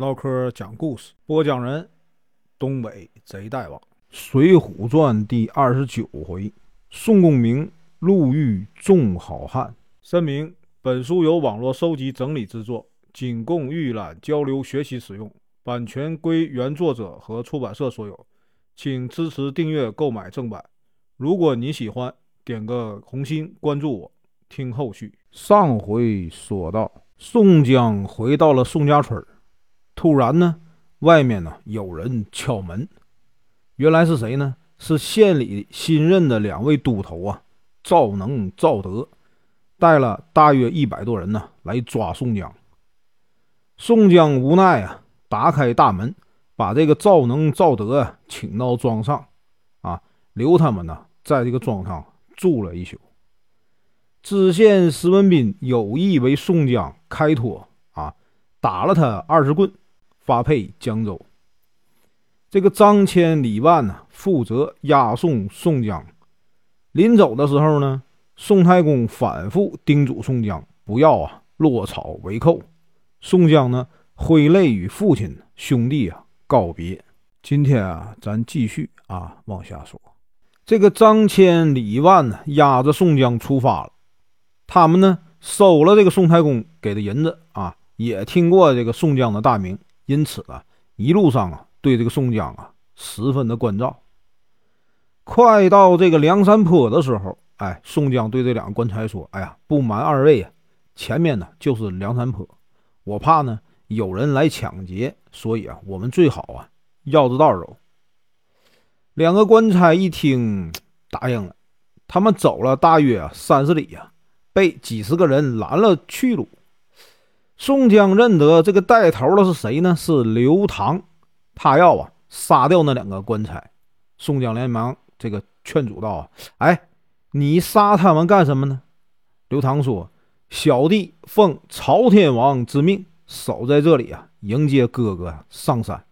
唠嗑讲故事，播讲人：东北贼大王，《水浒传》第二十九回，宋公明路遇众好汉。声明：本书由网络收集整理制作，仅供预览、交流、学习使用，版权归原作者和出版社所有，请支持订阅、购买正版。如果你喜欢，点个红心，关注我，听后续。上回说到，宋江回到了宋家村儿突然呢，外面呢有人敲门，原来是谁呢？是县里新任的两位都头啊，赵能、赵德，带了大约一百多人呢来抓宋江。宋江无奈啊，打开大门，把这个赵能、赵德请到庄上，啊，留他们呢在这个庄上住了一宿。知县石文斌有意为宋江开脱啊，打了他二十棍。发配江州。这个张骞、李万呢，负责押送宋江。临走的时候呢，宋太公反复叮嘱宋江不要啊落草为寇。宋江呢，挥泪与父亲兄弟啊告别。今天啊，咱继续啊往下说。这个张骞、李万呢，押着宋江出发了。他们呢，收了这个宋太公给的银子啊，也听过这个宋江的大名。因此啊，一路上啊，对这个宋江啊，十分的关照。快到这个梁山坡的时候，哎，宋江对这两个官差说：“哎呀，不瞒二位啊，前面呢就是梁山坡，我怕呢有人来抢劫，所以啊，我们最好啊绕着道走。”两个官差一听，答应了。他们走了大约三十里呀，被几十个人拦了去路。宋江认得这个带头的是谁呢？是刘唐，他要啊杀掉那两个棺材。宋江连忙这个劝阻道：“，哎，你杀他们干什么呢？”刘唐说：“小弟奉朝天王之命守在这里啊，迎接哥哥上山。”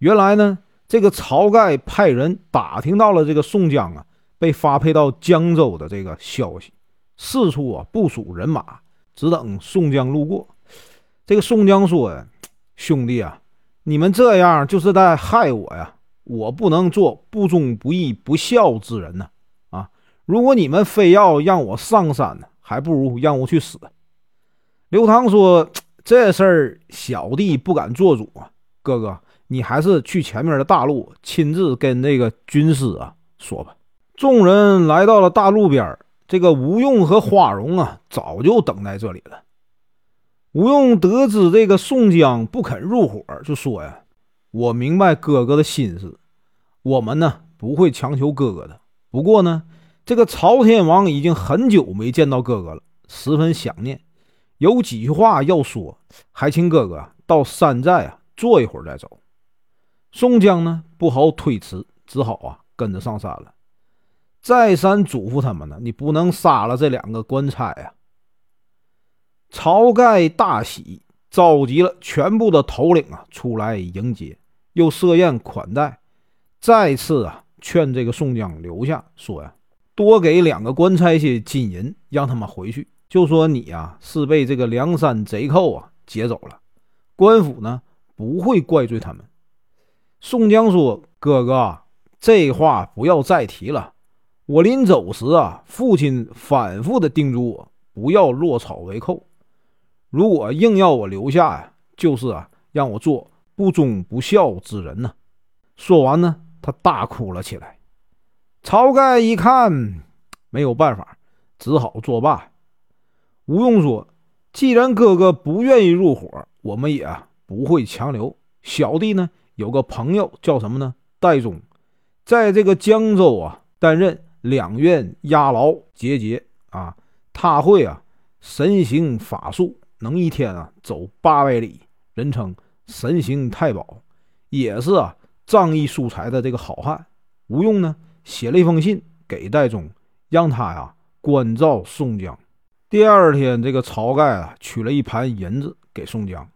原来呢，这个晁盖派人打听到了这个宋江啊被发配到江州的这个消息，四处啊部署人马。只等宋江路过，这个宋江说：“兄弟啊，你们这样就是在害我呀！我不能做不忠不义不孝之人呢！啊，如果你们非要让我上山呢，还不如让我去死。”刘唐说：“这事儿小弟不敢做主啊，哥哥，你还是去前面的大路，亲自跟那个军师啊说吧。”众人来到了大路边儿这个吴用和花荣啊，早就等在这里了。吴用得知这个宋江不肯入伙，就说呀：“我明白哥哥的心思，我们呢不会强求哥哥的。不过呢，这个朝天王已经很久没见到哥哥了，十分想念，有几句话要说，还请哥哥到山寨啊坐一会儿再走。”宋江呢不好推辞，只好啊跟着上山了。再三嘱咐他们呢，你不能杀了这两个官差呀！晁盖大喜，召集了全部的头领啊出来迎接，又设宴款待，再次啊劝这个宋江留下，说呀，多给两个官差些金银，让他们回去。就说你呀是被这个梁山贼寇啊劫走了，官府呢不会怪罪他们。宋江说：“哥哥，这话不要再提了。”我临走时啊，父亲反复的叮嘱我不要落草为寇。如果硬要我留下呀，就是啊，让我做不忠不孝之人呢。说完呢，他大哭了起来。晁盖一看没有办法，只好作罢。吴用说：“既然哥哥不愿意入伙，我们也不会强留。小弟呢，有个朋友叫什么呢？戴宗，在这个江州啊担任。”两院押牢结节啊，他会啊神行法术，能一天啊走八百里，人称神行太保，也是啊仗义疏财的这个好汉。吴用呢写了一封信给戴宗，让他呀关照宋江。第二天，这个晁盖啊取了一盘银子给宋江，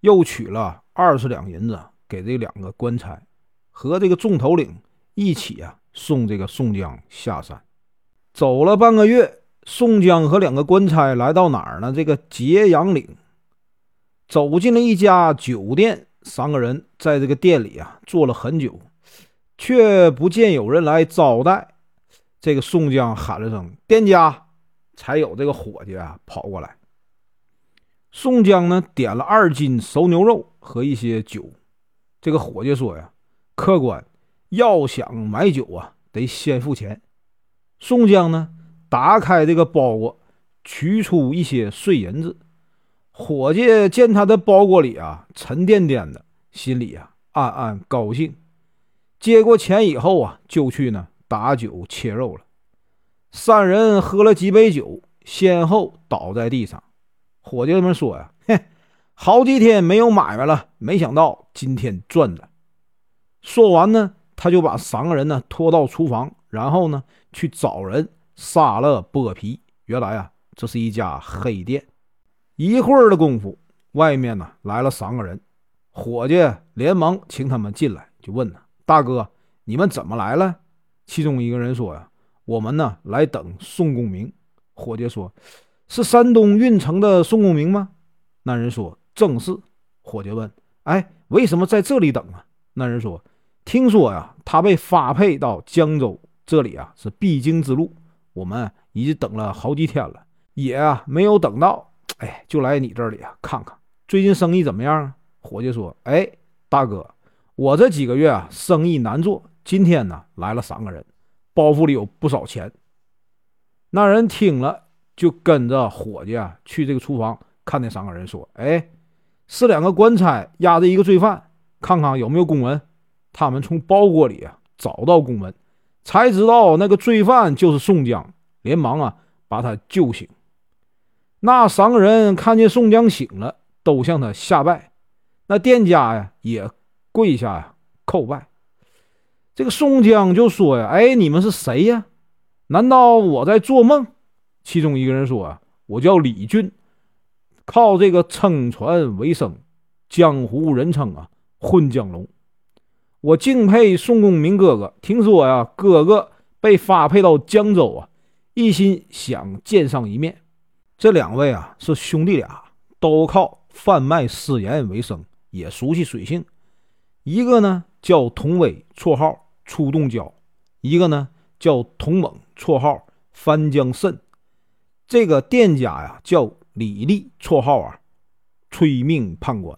又取了二十两银子给这两个官差，和这个众头领一起啊。送这个宋江下山，走了半个月，宋江和两个官差来到哪儿呢？这个揭阳岭。走进了一家酒店，三个人在这个店里啊坐了很久，却不见有人来招待。这个宋江喊了声“店家”，才有这个伙计啊跑过来。宋江呢点了二斤熟牛肉和一些酒。这个伙计说呀：“客官要想买酒啊，得先付钱。”宋江呢打开这个包裹，取出一些碎银子。伙计见他的包裹里啊沉甸甸的，心里啊暗暗高兴。接过钱以后啊，就去呢打酒切肉了。三人喝了几杯酒，先后倒在地上。伙计们说呀：“ 嘿，好几天没有买卖了，没想到今天赚了。”说完呢，他就把三个人呢拖到厨房，然后呢去找人杀了剥皮。原来啊，这是一家黑店。一会儿的功夫，外面呢来了三个人，伙计连忙请他们进来，就问呢：“大哥，你们怎么来了？”其中一个人说：“呀，我们呢来等宋公明。”伙计说。是山东运城的宋公明吗？那人说：“正是。”伙计问：“哎，为什么在这里等啊？”那人说：“听说呀，他被发配到江州，这里啊是必经之路。我们已经等了好几天了，也啊没有等到。哎，就来你这里啊看看，最近生意怎么样？”伙计说：“哎，大哥，我这几个月啊生意难做，今天呢来了三个人，包袱里有不少钱。”那人听了。就跟着伙计啊去这个厨房看那三个人，说：“哎，是两个官差押着一个罪犯，看看有没有公文。”他们从包裹里啊找到公文，才知道那个罪犯就是宋江，连忙啊把他救醒。那三个人看见宋江醒了，都向他下拜。那店家呀也跪下呀叩拜。这个宋江就说呀：“哎，你们是谁呀？难道我在做梦？”其中一个人说：“啊，我叫李俊，靠这个撑船为生，江湖人称啊混江龙。我敬佩宋公明哥哥，听说呀，哥哥被发配到江州啊，一心想见上一面。这两位啊是兄弟俩，都靠贩卖私盐为生，也熟悉水性。一个呢叫童威，绰号出洞蛟；一个呢叫童猛，绰号翻江蜃。”这个店家呀叫李立，绰号啊催命判官。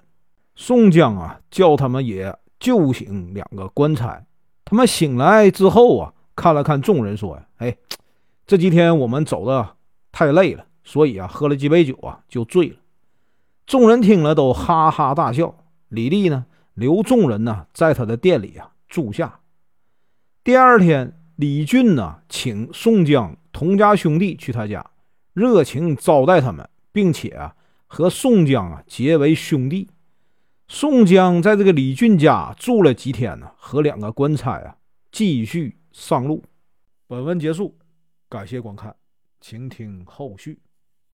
宋江啊叫他们也救醒两个官差。他们醒来之后啊，看了看众人，说呀：“哎，这几天我们走的太累了，所以啊喝了几杯酒啊就醉了。”众人听了都哈哈大笑。李立呢留众人呢在他的店里啊住下。第二天，李俊呢请宋江同家兄弟去他家。热情招待他们，并且啊和宋江啊结为兄弟。宋江在这个李俊家住了几天呢，和两个官差啊继续上路。本文结束，感谢观看，请听后续。